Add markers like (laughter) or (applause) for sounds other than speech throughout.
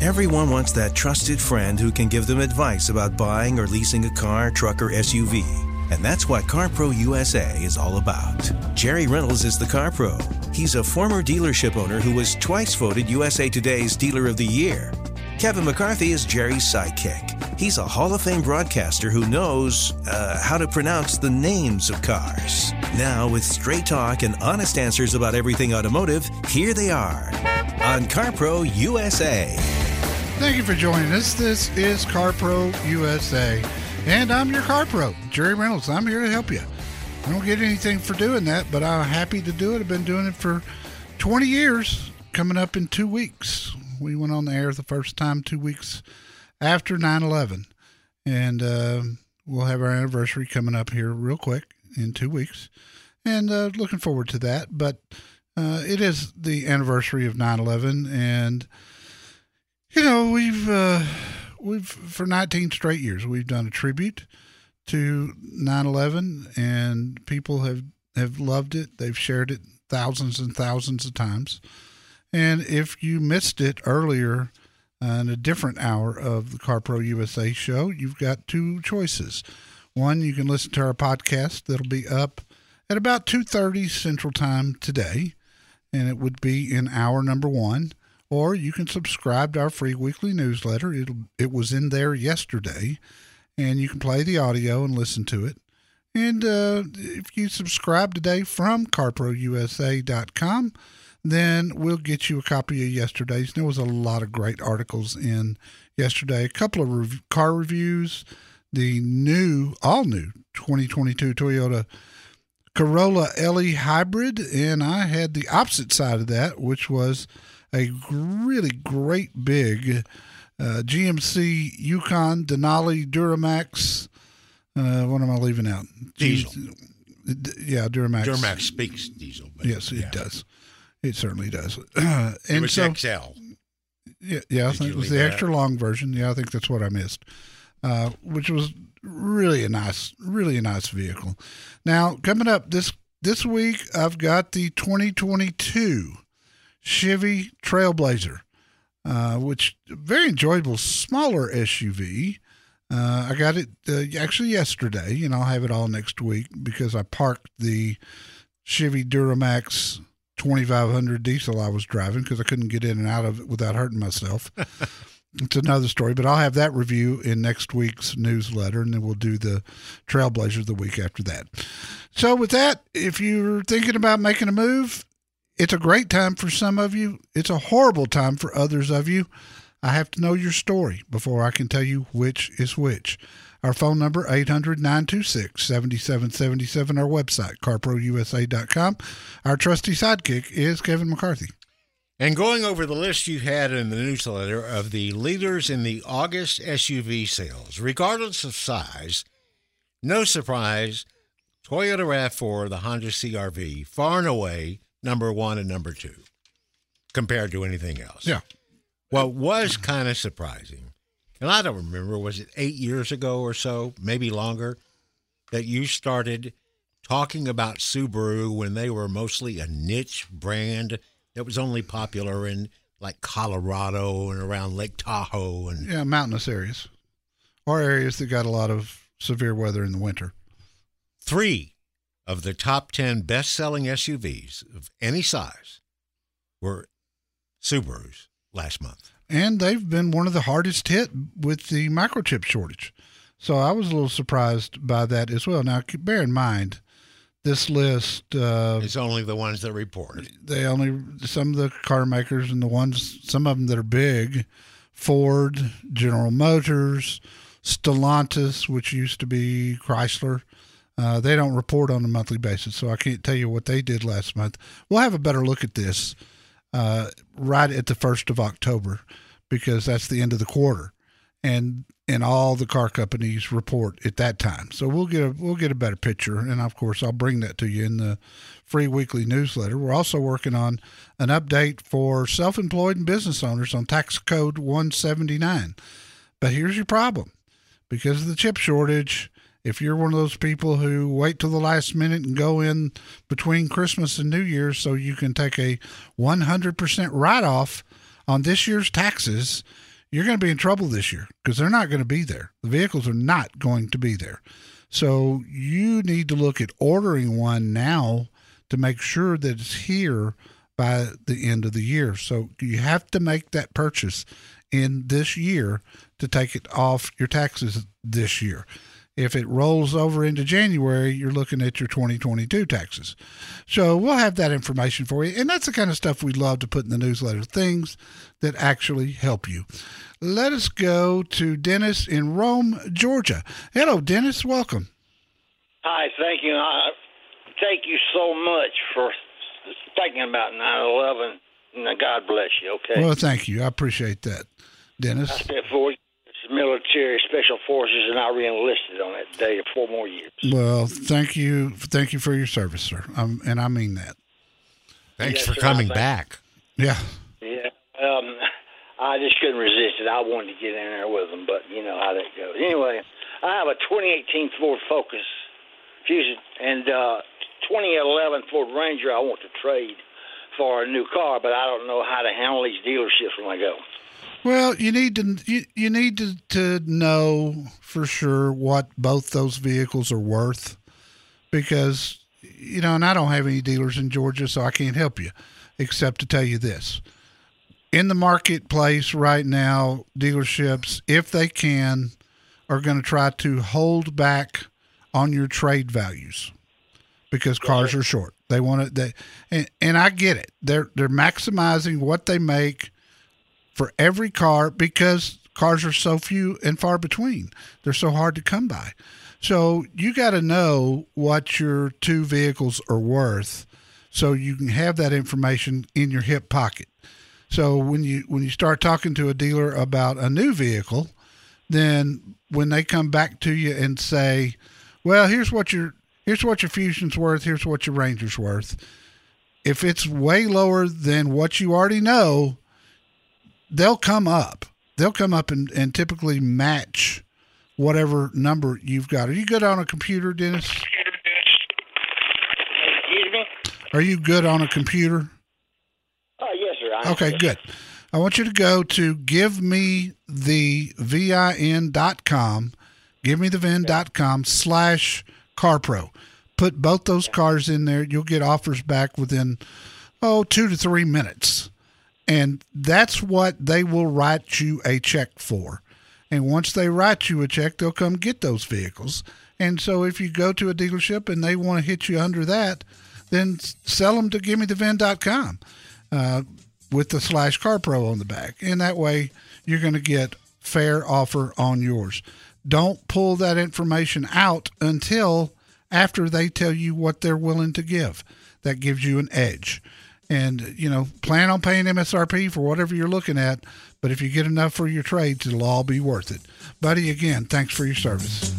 Everyone wants that trusted friend who can give them advice about buying or leasing a car, truck, or SUV. And that's what CarPro USA is all about. Jerry Reynolds is the CarPro. He's a former dealership owner who was twice voted USA Today's Dealer of the Year. Kevin McCarthy is Jerry's sidekick. He's a Hall of Fame broadcaster who knows uh, how to pronounce the names of cars. Now, with straight talk and honest answers about everything automotive, here they are on CarPro USA. Thank you for joining us. This is CarPro USA, and I'm your CarPro, Jerry Reynolds. I'm here to help you. I don't get anything for doing that, but I'm happy to do it. I've been doing it for 20 years, coming up in two weeks. We went on the air the first time two weeks after 9 11, and uh, we'll have our anniversary coming up here real quick in two weeks, and uh, looking forward to that. But uh, it is the anniversary of 9 11, and you know, we've uh, we've for 19 straight years we've done a tribute to 9/11, and people have have loved it. They've shared it thousands and thousands of times. And if you missed it earlier uh, in a different hour of the CarPro USA show, you've got two choices. One, you can listen to our podcast that'll be up at about 2:30 Central Time today, and it would be in hour number 1 or you can subscribe to our free weekly newsletter. It it was in there yesterday, and you can play the audio and listen to it. And uh, if you subscribe today from CarProUSA.com, then we'll get you a copy of yesterday's. There was a lot of great articles in yesterday. A couple of rev- car reviews, the new, all new 2022 Toyota Corolla LE Hybrid, and I had the opposite side of that, which was a really great big uh, GMC Yukon Denali Duramax. Uh, what am I leaving out? Diesel. yeah, Duramax. Duramax speaks diesel. Yes, it yeah. does. It certainly does. (clears throat) and It was so, XL. yeah, yeah, I Did think it was the extra long version. Yeah, I think that's what I missed. Uh, which was really a nice, really a nice vehicle. Now coming up this this week, I've got the 2022 Chevy Trailblazer, uh, which very enjoyable, smaller SUV. Uh, I got it uh, actually yesterday, and I'll have it all next week because I parked the Chevy Duramax 2500 diesel I was driving because I couldn't get in and out of it without hurting myself. (laughs) it's another story, but I'll have that review in next week's newsletter, and then we'll do the Trailblazer the week after that. So, with that, if you're thinking about making a move, it's a great time for some of you. It's a horrible time for others of you. I have to know your story before I can tell you which is which. Our phone number, 800-926-7777. Our website, carprousa.com. Our trusty sidekick is Kevin McCarthy. And going over the list you had in the newsletter of the leaders in the August SUV sales, regardless of size, no surprise, Toyota RAV4, the Honda CRV, far and away number one and number two compared to anything else. Yeah. What was kind of surprising, and I don't remember, was it eight years ago or so, maybe longer, that you started talking about Subaru when they were mostly a niche brand that was only popular in like Colorado and around Lake Tahoe and Yeah, mountainous areas or areas that got a lot of severe weather in the winter. three of the top 10 best selling SUVs of any size were Subarus last month. And they've been one of the hardest hit with the microchip shortage. So I was a little surprised by that as well. Now, bear in mind, this list uh, it's only the ones that report. They only some of the car makers and the ones some of them that are big, Ford, General Motors, Stellantis, which used to be Chrysler. Uh, they don't report on a monthly basis, so I can't tell you what they did last month. We'll have a better look at this uh, right at the first of October because that's the end of the quarter, and and all the car companies report at that time. So we'll get a we'll get a better picture, and of course I'll bring that to you in the free weekly newsletter. We're also working on an update for self-employed and business owners on tax code 179. But here's your problem: because of the chip shortage. If you're one of those people who wait till the last minute and go in between Christmas and New Year's so you can take a 100% write off on this year's taxes, you're going to be in trouble this year because they're not going to be there. The vehicles are not going to be there. So you need to look at ordering one now to make sure that it's here by the end of the year. So you have to make that purchase in this year to take it off your taxes this year. If it rolls over into January, you're looking at your 2022 taxes. So we'll have that information for you. And that's the kind of stuff we'd love to put in the newsletter things that actually help you. Let us go to Dennis in Rome, Georgia. Hello, Dennis. Welcome. Hi, thank you. I thank you so much for thinking about 9 11. God bless you, okay? Well, thank you. I appreciate that, Dennis. I spent four military special forces, and I reenlisted on that day for four more years. Well, thank you, thank you for your service, sir, um, and I mean that. Thanks Yes, for sir, coming back. Yeah, Yeah, um, I just couldn't resist it. I wanted to get in there with them, but you know how that goes. Anyway, I have a 2018 Ford Focus Fusion and uh, 2011 Ford Ranger. I want to trade for a new car, but I don't know how to handle these dealerships when I go. Well, you need to you, you need to, to know for sure what both those vehicles are worth because you know, and I don't have any dealers in Georgia, so I can't help you except to tell you this. In the marketplace right now, dealerships, if they can, are going to try to hold back on your trade values because cars are short. They want to they and, and I get it. They're they're maximizing what they make for every car because cars are so few and far between. They're so hard to come by. So you got to know what your two vehicles are worth so you can have that information in your hip pocket. So when you when you start talking to a dealer about a new vehicle, then when they come back to you and say, "Well, here's what your here's what your Fusion's worth, here's what your Ranger's worth." If it's way lower than what you already know, they'll come up. They'll come up and, and typically match whatever number you've got. Are you good on a computer, Dennis? Excuse me? Are you good on a computer? Oh, yes, sir. I Okay, good. I want you to go to givemethevin.com, givemethevin.com slash CarPro. Put both those cars in there. You'll get offers back within, oh, two to three minutes. And that's what they will write you a check for. And once they write you a check, they'll come get those vehicles. And so if you go to a dealership and they want to hit you under that, then sell them to givemethevin.com uh, with the slash car pro on the back. And that way you're going to get fair offer on yours. Don't pull that information out until after they tell you what they're willing to give. That gives you an edge. And, you know, plan on paying MSRP for whatever you're looking at. But if you get enough for your trades, it'll all be worth it. Buddy, again, thanks for your service.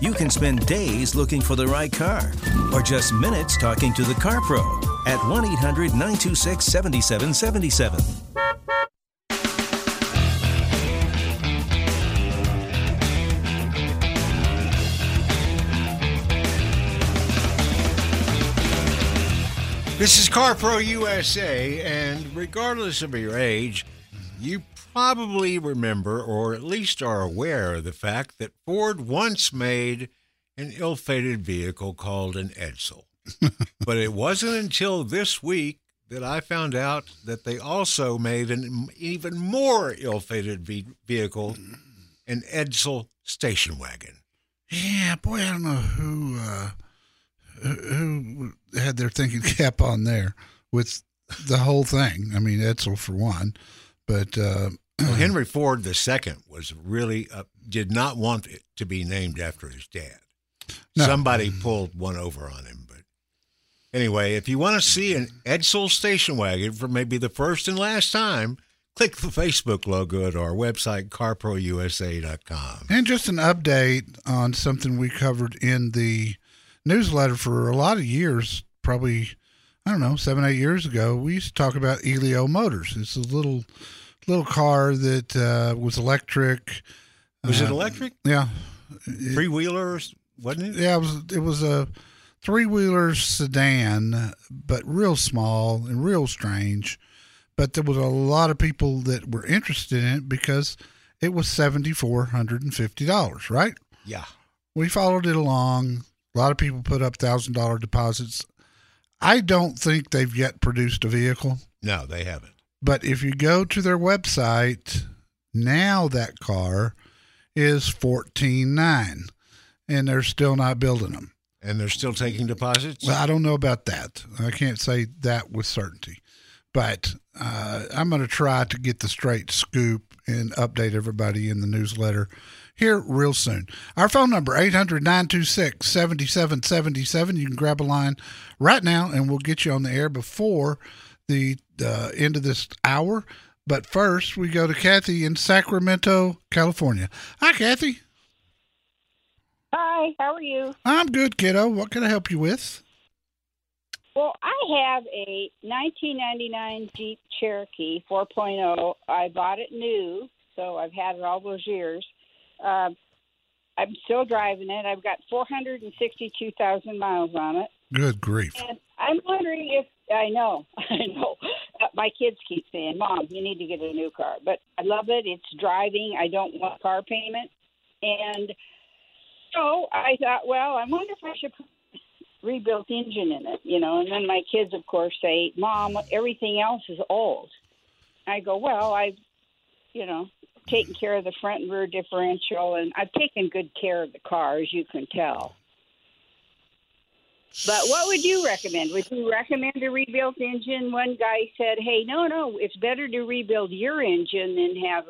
You can spend days looking for the right car or just minutes talking to the Car Pro at 1 This is CarPro USA, and regardless of your age, you probably remember or at least are aware of the fact that Ford once made an ill fated vehicle called an Edsel. (laughs) but it wasn't until this week that I found out that they also made an even more ill-fated ve- vehicle, an Edsel station wagon. Yeah, boy, I don't know who uh, who had their thinking (laughs) cap on there with the whole thing. I mean, Edsel for one, but uh, Well, (clears throat) Henry Ford II was really uh, did not want it to be named after his dad. No. Somebody pulled one over on him, but anyway, if you want to see an Edsel station wagon for maybe the first and last time, click the Facebook logo at our website carprousa.com. And just an update on something we covered in the newsletter for a lot of years, probably I don't know, seven, eight years ago. We used to talk about Elio Motors. It's a little little car that uh, was electric. Was it Uh, electric? Yeah, Three wheelers, wasn't it? yeah. It was it was a three wheeler sedan, but real small and real strange. But there was a lot of people that were interested in it because it was seventy four hundred and fifty dollars, right? Yeah. we followed it along. A lot of people put up thousand dollar deposits. I don't think they've yet produced a vehicle, No, they haven't. but if you go to their website, now that car is fourteen nine, and they're still not building them. And they're still taking deposits? Well, I don't know about that. I can't say that with certainty, but uh, I'm going to try to get the straight scoop and update everybody in the newsletter here real soon. Our phone number 800-926-7777. You can grab a line right now and we'll get you on the air before the uh, end of this hour. But first, we go to Kathy in Sacramento, California. Hi, Kathy. Hi, how are you? I'm good, kiddo. What can I help you with? Well, I have a 1999 Jeep Cherokee 4.0. I bought it new, so I've had it all those years. Uh, I'm still driving it. I've got 462,000 miles on it. Good grief. And I'm wondering if I know, (laughs) I know. Uh, my kids keep saying, "Mom, you need to get a new car." But I love it. It's driving. I don't want car payment, and so I thought, well, I wonder if I should put (laughs) rebuilt engine in it, you know. And then my kids, of course, say, "Mom, everything else is old." I go, "Well, I've, you know, taken care of the front and rear differential, and I've taken good care of the car, as you can tell." But what would you recommend? Would you recommend a rebuilt engine? One guy said, "Hey, no, no, it's better to rebuild your engine than have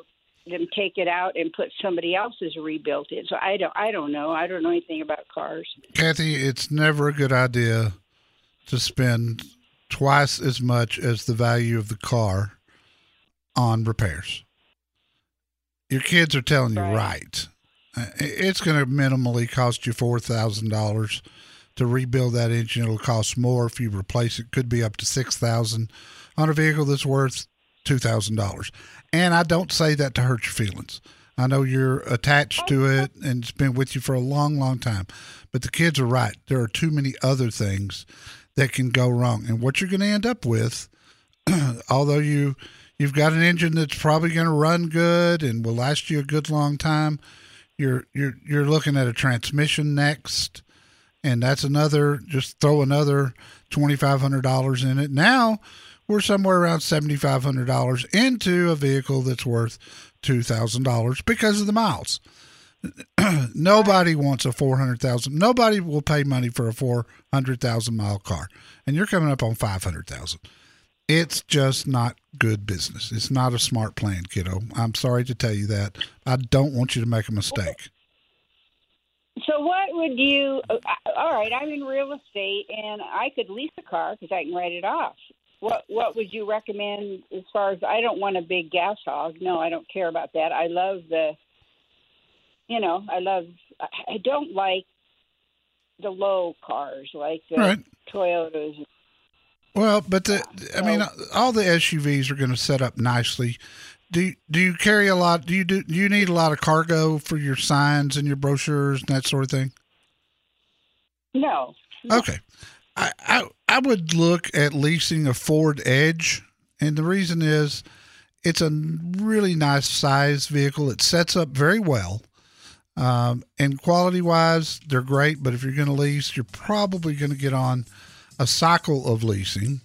them take it out and put somebody else's rebuilt in." So I don't, I don't know. I don't know anything about cars. Kathy, it's never a good idea to spend twice as much as the value of the car on repairs. Your kids are telling you Right. right. Uh, It's going to minimally cost you four thousand dollars to rebuild that engine. It'll cost more if you replace it. Could be up to six thousand on a vehicle that's worth two thousand dollars. And I don't say that to hurt your feelings. I know you're attached to it and it's been with you for a long, long time. But the kids are right. There are too many other things that can go wrong. And what you're going to end up with, (clears throat) although you you've got an engine that's probably going to run good and will last you a good long time, you're you're you're looking at a transmission next, and that's another. Just throw another twenty five hundred dollars in it. Now we're somewhere around seventy five hundred dollars into a vehicle that's worth two thousand dollars because of the miles. (clears throat) nobody wants a four hundred thousand. Nobody will pay money for a four hundred thousand mile car, and you're coming up on five hundred thousand. It's just not good business. It's not a smart plan, kiddo. I'm sorry to tell you that. I don't want you to make a mistake. So what would you? Uh, all right, I'm in real estate, and I could lease a car because I can write it off. What What would you recommend as far as? I don't want a big gas hog. No, I don't care about that. I love the. You know, I love. I I don't like the low cars like the Right. Toyotas. Well, but the, I mean, all the SUVs are going to set up nicely. Do do you carry a lot? Do you do, do you need a lot of cargo for your signs and your brochures and that sort of thing? No, Okay. I, I I would look at leasing a Ford Edge, and the reason is it's a really nice size vehicle. It sets up very well, um, and quality wise, they're great. But if you're going to lease, you're probably going to get on a cycle of leasing,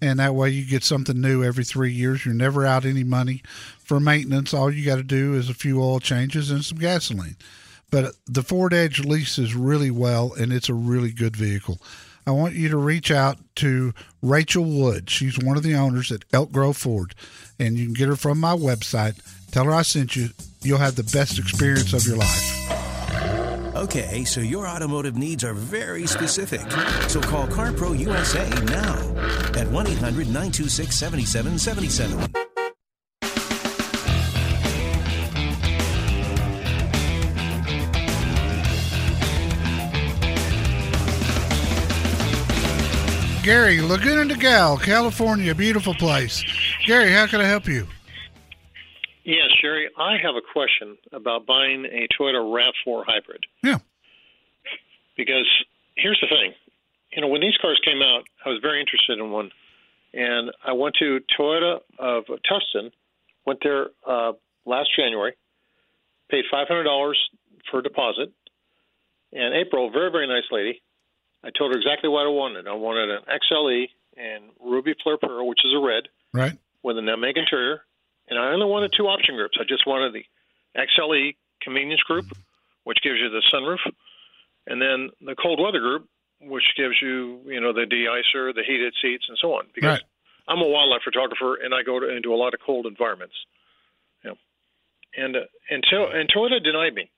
and that way you get something new every three years. You're never out any money for maintenance. All you got to do is a few oil changes and some gasoline. But the Ford Edge leases really well, and it's a really good vehicle. I want you to reach out to Rachel Wood. She's one of the owners at Elk Grove Ford, and you can get her from my website. Tell her I sent you. You'll have the best experience of your life. Okay, so your automotive needs are very specific. So call CarPro USA now at 1 800 926 7777. Gary, Laguna Niguel, California, beautiful place. Gary, how can I help you? Yes, Jerry, I have a question about buying a Toyota RAV4 hybrid. Yeah. Because here's the thing. You know, when these cars came out, I was very interested in one. And I went to Toyota of Tustin, went there uh, last January, paid $500 for a deposit. And April, very, very nice lady, I told her exactly what I wanted. I wanted an XLE and Ruby Flare Pearl, which is a red, Right. with a Nutmeg interior. And I only wanted two option groups. I just wanted the XLE convenience group, which gives you the sunroof, and then the cold weather group, which gives you, you know, the de-icer, the heated seats, and so on. Because Right. I'm a wildlife photographer, and I go to, into a lot of cold environments. You know, and uh, and, to, and Toyota denied me,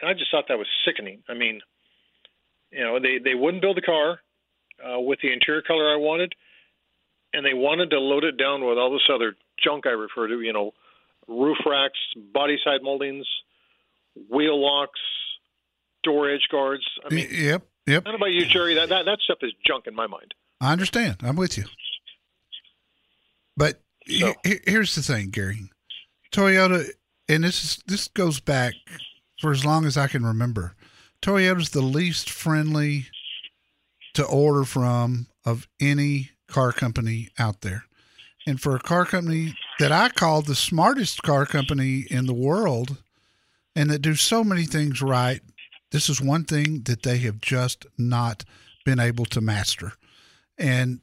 and I just thought that was sickening. I mean, you know, they they wouldn't build the car uh, with the interior color I wanted, and they wanted to load it down with all this other junk I refer to. You know, roof racks, body side moldings, wheel locks, door edge guards. I mean, yep. Yep. Don't about you, Jerry. That, that that stuff is junk in my mind. I understand. I'm with you. But So- he- here's the thing, Gary. Toyota, and this is this goes back for as long as I can remember. Toyota's the least friendly to order from of any car company out there. And for a car company that I call the smartest car company in the world and that do so many things right, this is one thing that they have just not been able to master and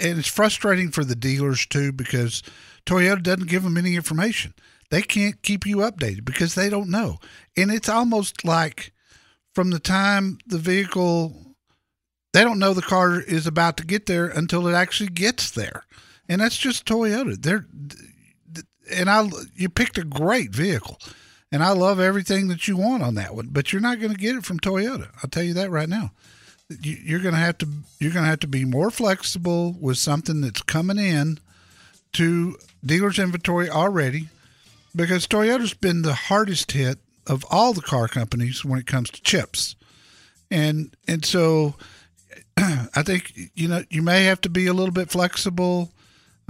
and it's frustrating for the dealers too because Toyota doesn't give them any information. They can't keep you updated because they don't know. And it's almost like from the time the vehicle they don't know the car is about to get there until it actually gets there. And that's just Toyota. They're and I you picked a great vehicle. And I love everything that you want on that one, but you're not going to get it from Toyota. I'll tell you that right now you- you're going to have to you're going to have to be more flexible with something that's coming in to dealers inventory already because Toyota's been the hardest hit of all the car companies when it comes to chips. And and so (clears throat) I think you know you may have to be a little bit flexible.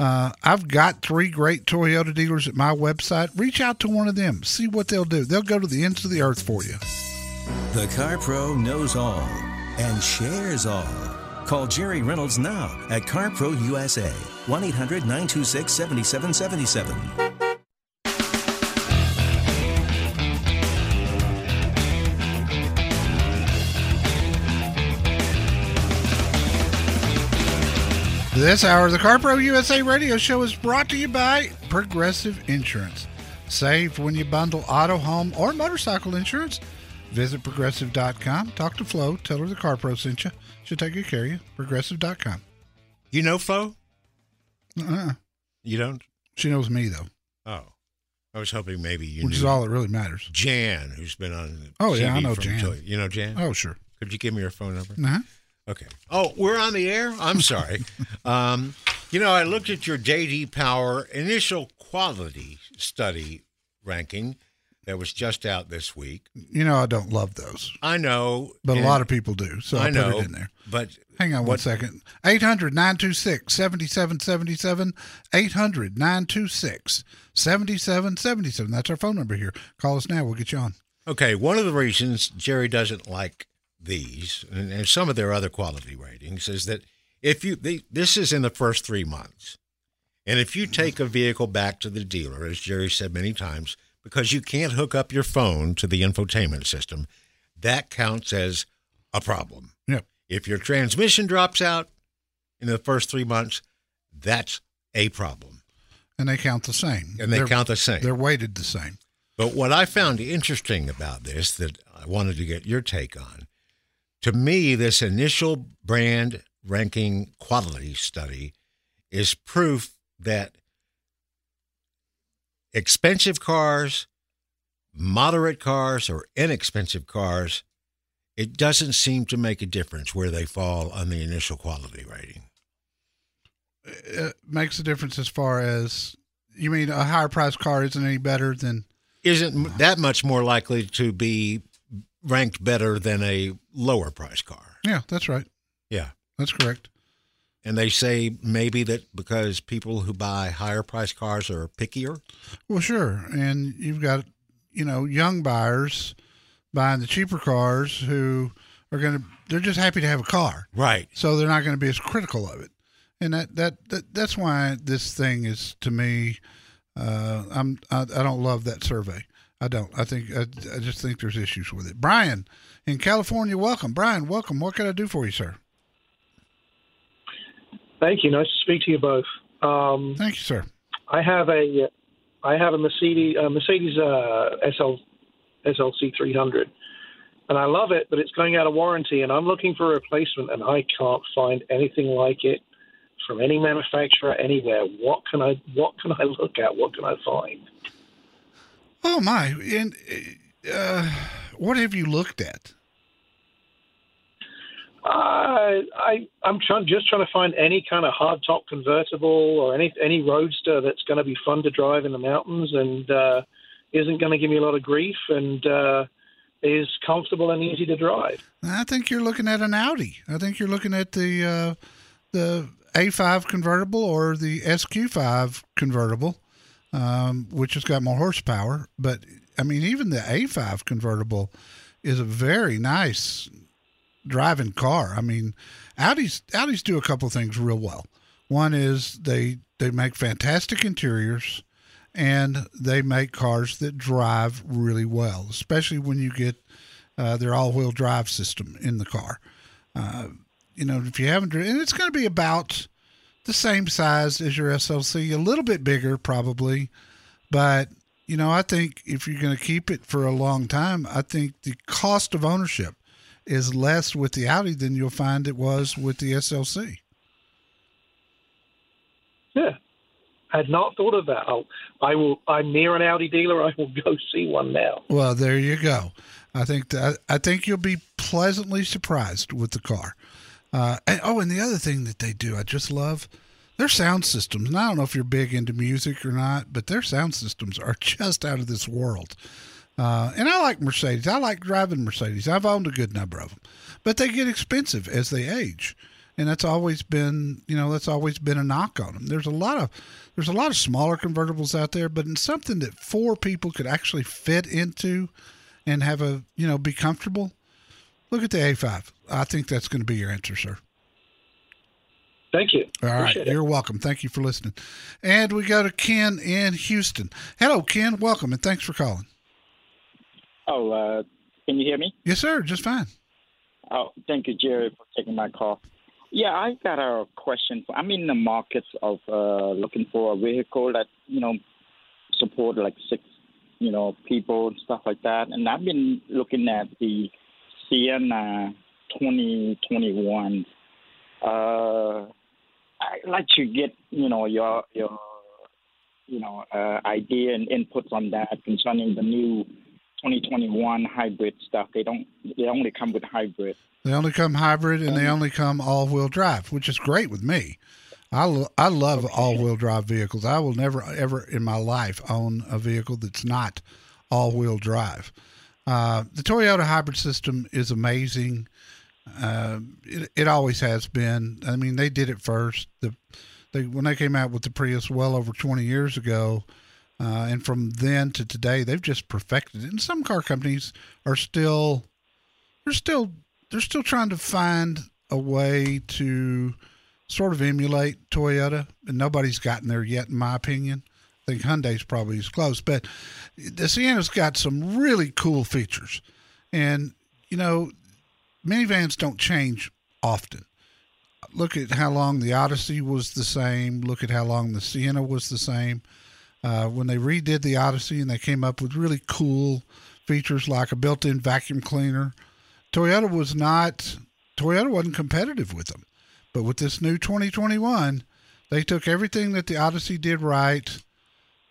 Uh, I've got three great Toyota dealers at my website. Reach out to one of them, see what they'll do. They'll go to the ends of the earth for you. The Car Pro knows all and shares all. Call Jerry Reynolds now at CarPro USA, 1 800 926 7777. This hour of the CarPro USA radio show is brought to you by Progressive Insurance. Save when you bundle auto, home, or motorcycle insurance. Visit progressive.com. Talk to Flo. Tell her the CarPro sent you. She'll take good care of you. Progressive.com. You know Flo? Uh-uh. You don't? She knows me, though, Oh. I was hoping maybe you which knew is all that really matters. Jan, who's been on. Oh, yeah, I know Jan. Toy- You know Jan? Oh, sure. Could you give me your phone number? Uh-huh. Okay. Oh, we're on the air? I'm sorry. (laughs) um, you know, I looked at your JD Power initial quality study ranking that was just out this week. You know I don't love those, I know. but a lot of people do. So I, I know. put it in there. But Hang on one what- second. 800 926 7777. 800 926 7777. That's our phone number here. Call us now. We'll get you on. Okay, one of the reasons Jerry doesn't like these and, and some of their other quality ratings is that if you they, this is in the first three months, and if you take a vehicle back to the dealer, as Jerry said many times, because you can't hook up your phone to the infotainment system, that counts as a problem. Yep. If your transmission drops out in the first three months, that's a problem. And they count the same. And they They're- count the same. They're weighted the same. But what I found interesting about this that I wanted to get your take on, to me, this initial brand ranking quality study is proof that expensive cars, moderate cars, or inexpensive cars, it doesn't seem to make a difference where they fall on the initial quality rating. It makes a difference as far as you mean a higher price car isn't any better than Isn't that much more likely to be ranked better than a lower price car? Yeah, that's right. Yeah. That's correct. And they say maybe that because people who buy higher price cars are pickier. Well, sure. And you've got, you know, young buyers buying the cheaper cars who are going to, they're just happy to have a car. Right. So they're not going to be as critical of it. And that, that, that that's why this thing is to me, uh, I'm, I, I don't love that survey. I don't. I think, I, I just think there's issues with it. Brian in California, welcome. Brian, welcome. What can I do for you, sir? Thank you. Nice to speak to you both. Um, Thank you, sir. I have a, I have a Mercedes, uh, Mercedes uh, SL, SLC 300, and I love it, but it's going out of warranty, and I'm looking for a replacement, and I can't find anything like it from any manufacturer anywhere. What can I, what can I look at? What can I find? Oh my! And uh, what have you looked at? Uh, I I'm trying just trying to find any kind of hardtop convertible or any any roadster that's going to be fun to drive in the mountains and uh, isn't going to give me a lot of grief and uh, is comfortable and easy to drive. I think you're looking at an Audi. I think you're looking at the uh, the A5 convertible or the SQ5 convertible, um, which has got more horsepower. But I mean, even the A5 convertible is a very nice driving car. I mean, Audis Audis do a couple things real well. One is they they make fantastic interiors and they make cars that drive really well, especially when you get uh, their all-wheel drive system in the car. Uh, you know, if you haven't, and it's going to be about the same size as your SLC, a little bit bigger probably, but you know, I think if you're going to keep it for a long time, I think the cost of ownership is less with the Audi than you'll find it was with the SLC. Yeah, I had not thought of that. I'll, I will. I'm near an Audi dealer. I will (laughs) go see one now. Well, there you go. I think that I think you'll be pleasantly surprised with the car. Uh, and, oh, and the other thing that they do, I just love their sound systems. And I don't know if you're big into music or not, but their sound systems are (laughs) just out of this world. Uh, and I like Mercedes. I like driving Mercedes. I've owned a good number of them, but they get expensive as they age, and that's always been, you know, that's always been a knock on them. There's a lot of, there's a lot of smaller convertibles out there, but in something that four people could actually fit into, and have a, you know, be comfortable. Look at the A5. I think that's going to be your answer, sir. Thank you. All right, you're welcome. Thank you for listening. And we go to Ken in Houston. Hello, Ken. Welcome, and thanks for calling. Oh, uh, can you hear me? Yes, sir. Just fine. Oh, thank you, Jerry, for taking my call. Yeah, I got a question. I'm in the market of uh, looking for a vehicle that you know support like six, you know, people and stuff like that. And I've been looking at the Sienna 2021. Uh, I'd like to get you know your your you know uh, idea and inputs on that concerning the new 2021 hybrid stuff. They don't. They only come with hybrid. They only come hybrid and they only come all wheel drive, which is great with me. I, lo- I love all wheel drive vehicles. I will never, ever in my life own a vehicle that's not all wheel drive. Uh, the Toyota hybrid system is amazing. Uh, it, it always has been. I mean, they did it first. The they when they came out with the Prius well over 20 years ago, uh, and from then to today, they've just perfected it. And some car companies are still they're still they're still trying to find a way to sort of emulate Toyota, and nobody's gotten there yet, in my opinion. I think Hyundai's probably as close, but the Sienna's got some really cool features, and you know, minivans don't change often. look at how long the Odyssey was the same. Look at how long the Sienna was the same. Uh, when they redid the Odyssey and they came up with really cool features like a built-in vacuum cleaner, Toyota was not Toyota wasn't competitive with them. But with this new 2021, they took everything that the Odyssey did right,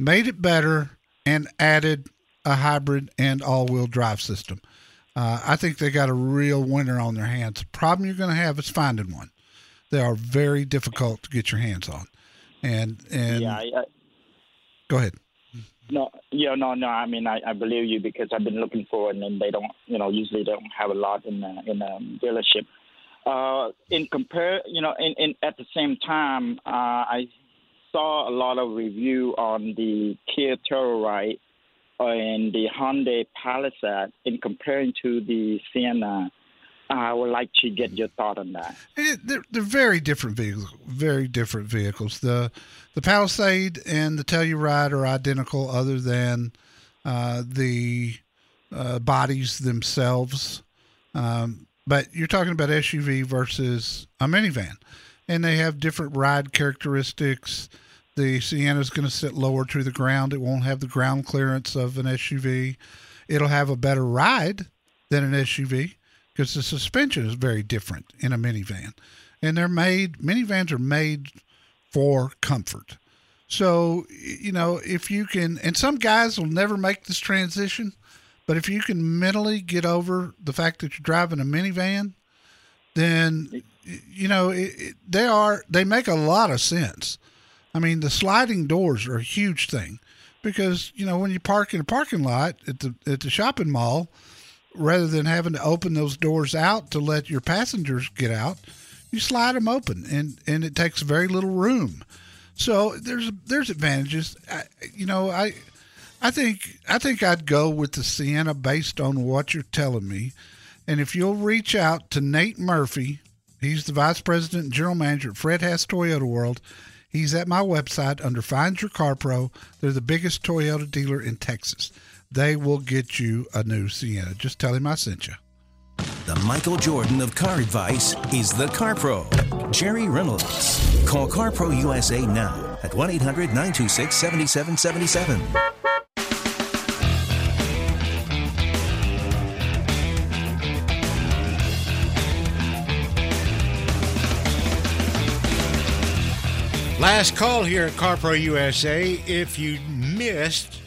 made it better, and added a hybrid and all-wheel drive system. Uh, I think they got a real winner on their hands. The problem you're going to have is finding one. They are very difficult to get your hands on. And and yeah, I, I, go ahead. No, yeah, no, no. I mean, I, I believe you because I've been looking for it, and they don't, you know, usually they don't have a lot in the, in a dealership. Uh, in compare, you know, in, in at the same time, uh, I saw a lot of review on the Kia Telluride and the Hyundai Palisade in comparing to the Sienna. I would like to get your thought on that. It, they're, they're very different vehicles. Very different vehicles. The the Palisade and the Telluride are identical, other than uh, the uh, bodies themselves. Um, but you're talking about SUV versus a minivan, and they have different ride characteristics. The Sienna is going to sit lower to the ground. It won't have the ground clearance of an SUV. It'll have a better ride than an SUV because the suspension is very different in a minivan. And they're made, minivans are made for comfort. So, you know, if you can, and some guys will never make this transition, but if you can mentally get over the fact that you're driving a minivan, then, you know, it, it, they are, they make a lot of sense. I mean, the sliding doors are a huge thing because, you know, when you park in a parking lot at the, at the shopping mall, rather than having to open those doors out to let your passengers get out, you slide them open and, and it takes very little room. So there's, there's advantages. I, you know, I, I think, I think I'd go with the Sienna based on what you're telling me. And if you'll reach out to Nate Murphy, he's the vice president and general manager at Fred Haas Toyota World He's at my website under Find Your Car Pro. They're the biggest Toyota dealer in Texas. They will get you a new Sienna. Just tell him I sent you. The Michael Jordan of car advice is the Car Pro, Jerry Reynolds. Call Car Pro USA now at 1 800 926 7777. Last call here at CarPro USA. If you missed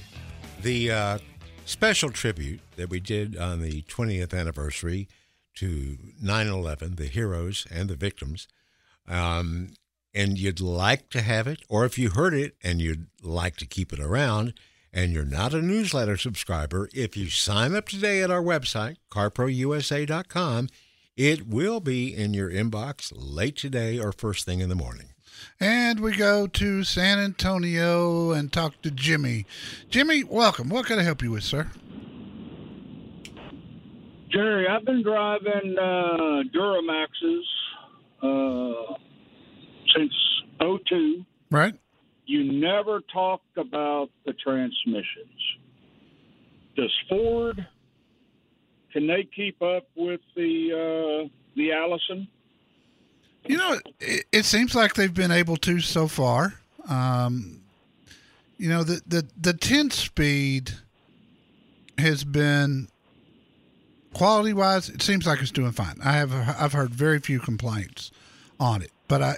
the uh, special tribute that we did on the 20th anniversary to 9 11, the heroes and the victims, um, and you'd like to have it, or if you heard it and you'd like to keep it around, and you're not a newsletter subscriber, if you sign up today at our website, carprousa.com, it will be in your inbox late today or first thing in the morning. And we go to San Antonio and talk to Jimmy. Jimmy, welcome. What can I help you with, sir? Jerry, I've been driving uh, Duramaxes uh, since 02. Right. You never talked about the transmissions. Does Ford can they keep up with the uh, the Allison? You know, it, it, seems like they've been able to so far. Um, you know, the, the, the 10 speed has been quality wise, it seems like it's doing fine. I have, I've heard very few complaints on it, but I,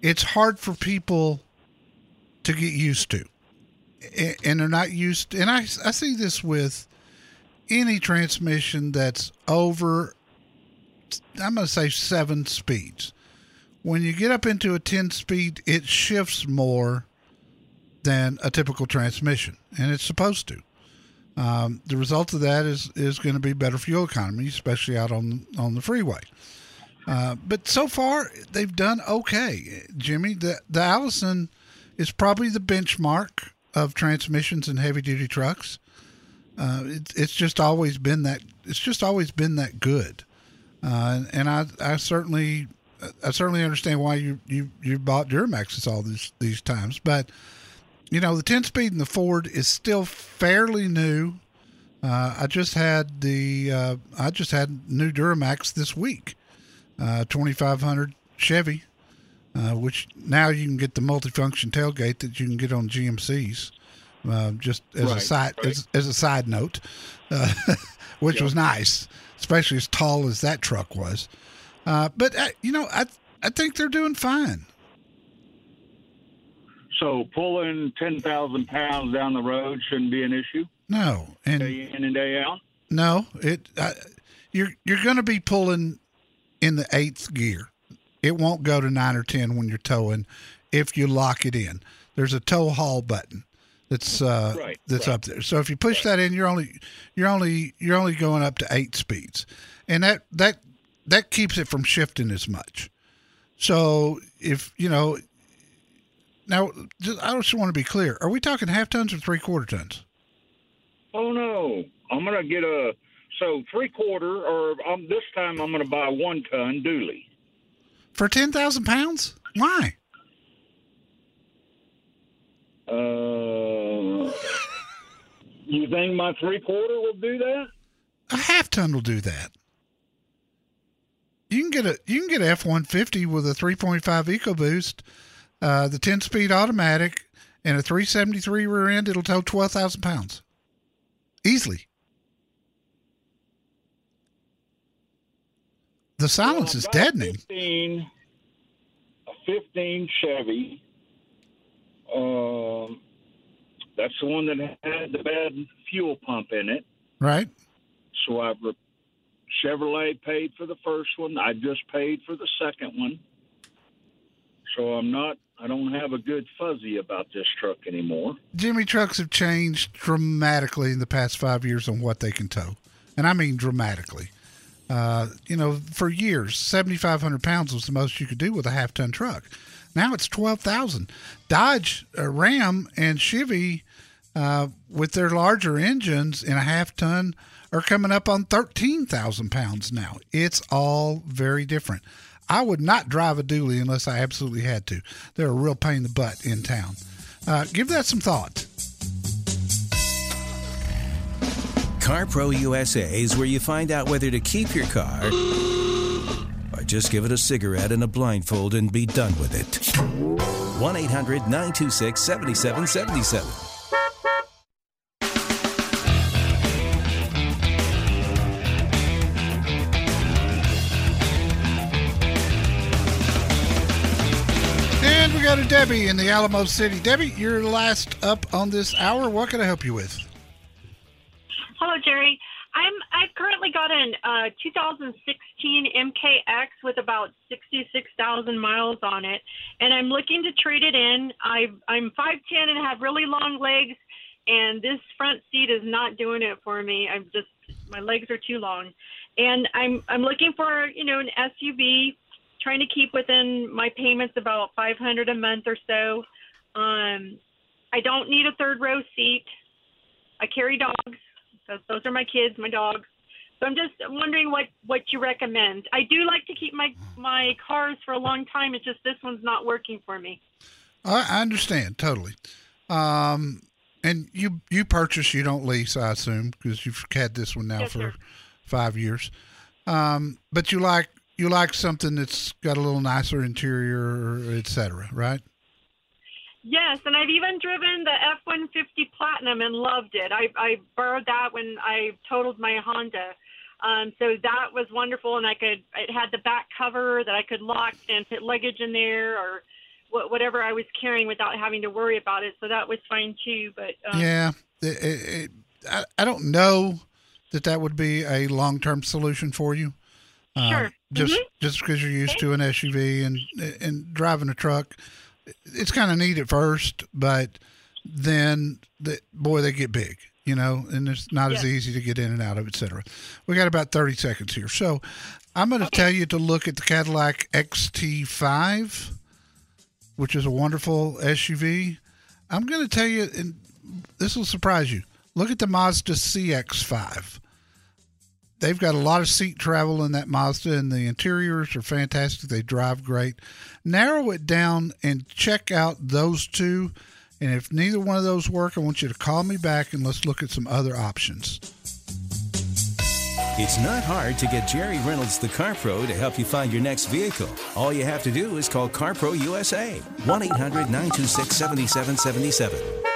it's hard for people to get used to. And they're not used, to, and I, I see this with any transmission that's over I'm going to say seven speeds when you get up into a 10 speed, it shifts more than a typical transmission, and it's supposed to. Um, the result of that is is going to be better fuel economy, especially out on on the freeway. Uh, but so far, they've done okay, Jimmy. The the Allison is probably the benchmark of transmissions in heavy duty trucks. Uh, it, it's just always been that. It's just always been that good, uh, and I I certainly I certainly understand why you you you bought Duramaxes all these these times, but you know the 10 speed in the Ford is still fairly new. Uh, I just had the uh, I just had new Duramax this week, uh, 2500 Chevy, uh, which now you can get the multifunction tailgate that you can get on GMCs. Uh, just as a side right. as, as a side note, uh, (laughs) which Yep. was nice, especially as tall as that truck was. Uh, but uh, you know, I I think they're doing fine. So pulling ten thousand pounds down the road shouldn't be an issue. No, and Day in and day out. No, it uh, you're you're going to be pulling in the eighth gear. It won't go to nine or ten when you're towing if you lock it in. There's a tow haul button that's uh, Right, that's right. up there. So if you push that in, you're only you're only you're only going up to eight speeds, and that that that keeps it from shifting as much. So if you know. Now, just- I just want to be clear. Are we talking half tons or three quarter tons? Oh no, I'm gonna get a so three quarter, or um, this time I'm gonna buy one ton dually. For 10,000 pounds? Why? Uh, you think my three quarter will do that? A half ton will do that. You can get a you can get F one fifty with a three point five EcoBoost, uh, the ten speed automatic, and a three seventy three rear end. It'll tow twelve thousand pounds, easily. The silence Well, is I've got a deadening. 15, a 15 Chevy. Um, that's the one that had the bad fuel pump in it. Right? So I've re- Chevrolet paid for the first one. I just paid for the second one. So I'm not. I don't have a good fuzzy about this truck anymore. Jimmy trucks have changed dramatically in the past five years on what they can tow, and I mean dramatically. Uh, you know, for years, seventy five hundred pounds was the most you could do with a half ton truck. Now it's twelve thousand. Dodge, uh, Ram, and Chevy, uh, with their larger engines in a half ton, are coming up on thirteen thousand pounds now. It's all very different. I would not drive a dually unless I absolutely had to. They're a real pain in the butt in town. Uh, give that some thought. CarPro USA is where you find out whether to keep your car or just give it a cigarette and a blindfold and be done with it. 1 800 926 7777. And we got a Debbie in the Alamo City. Debbie, you're last up on this hour. What can I help you with? Hello, Jerry. I'm I've currently got an uh, 2016 MKX with about 66,000 miles on it, and I'm looking to trade it in. I I'm 5'10 and have really long legs, and this front seat is not doing it for me. I'm just my legs are too long, and I'm I'm looking for you know an SUV, trying to keep within my payments about 500 a month or so. Um, I don't need a third row seat. I carry dogs. Those, those are my kids, my dogs. So I'm just wondering what what you recommend. I do like to keep my my cars for a long time. It's just this one's not working for me. I, I understand totally. Um, and you you purchase, you don't lease, I assume, because you've had this one now Yes, for sir. five years. Um, but you like you like something that's got a little nicer interior, et cetera, right? Yes, and I've even driven the F-150 Platinum and loved it. I, I borrowed that when I totaled my Honda. Um, so that was wonderful, and I could. It had the back cover that I could lock and put luggage in there or wh- whatever I was carrying without having to worry about it. So that was fine too. But um, yeah, it, it, it, I, I don't know that that would be a long term solution for you. Uh, Sure. Just Mhm. just because you're used to an SUV and and driving a truck, it's kind of neat at first, but then the, boy they get big, you know, and it's not as easy to get in and out of, etc. We got about thirty seconds here, so I'm going to tell you to look at the Cadillac XT5, which is a wonderful SUV. I'm going to tell you, and this will surprise you. Look at the Mazda CX5. They've got a lot of seat travel in that Mazda, and the interiors are fantastic. They drive great. Narrow it down and check out those two. And if neither one of those work, I want you to call me back and let's look at some other options. It's not hard to get Jerry Reynolds, the Car Pro, to help you find your next vehicle. All you have to do is call CarPro USA, 1 800 926 7777.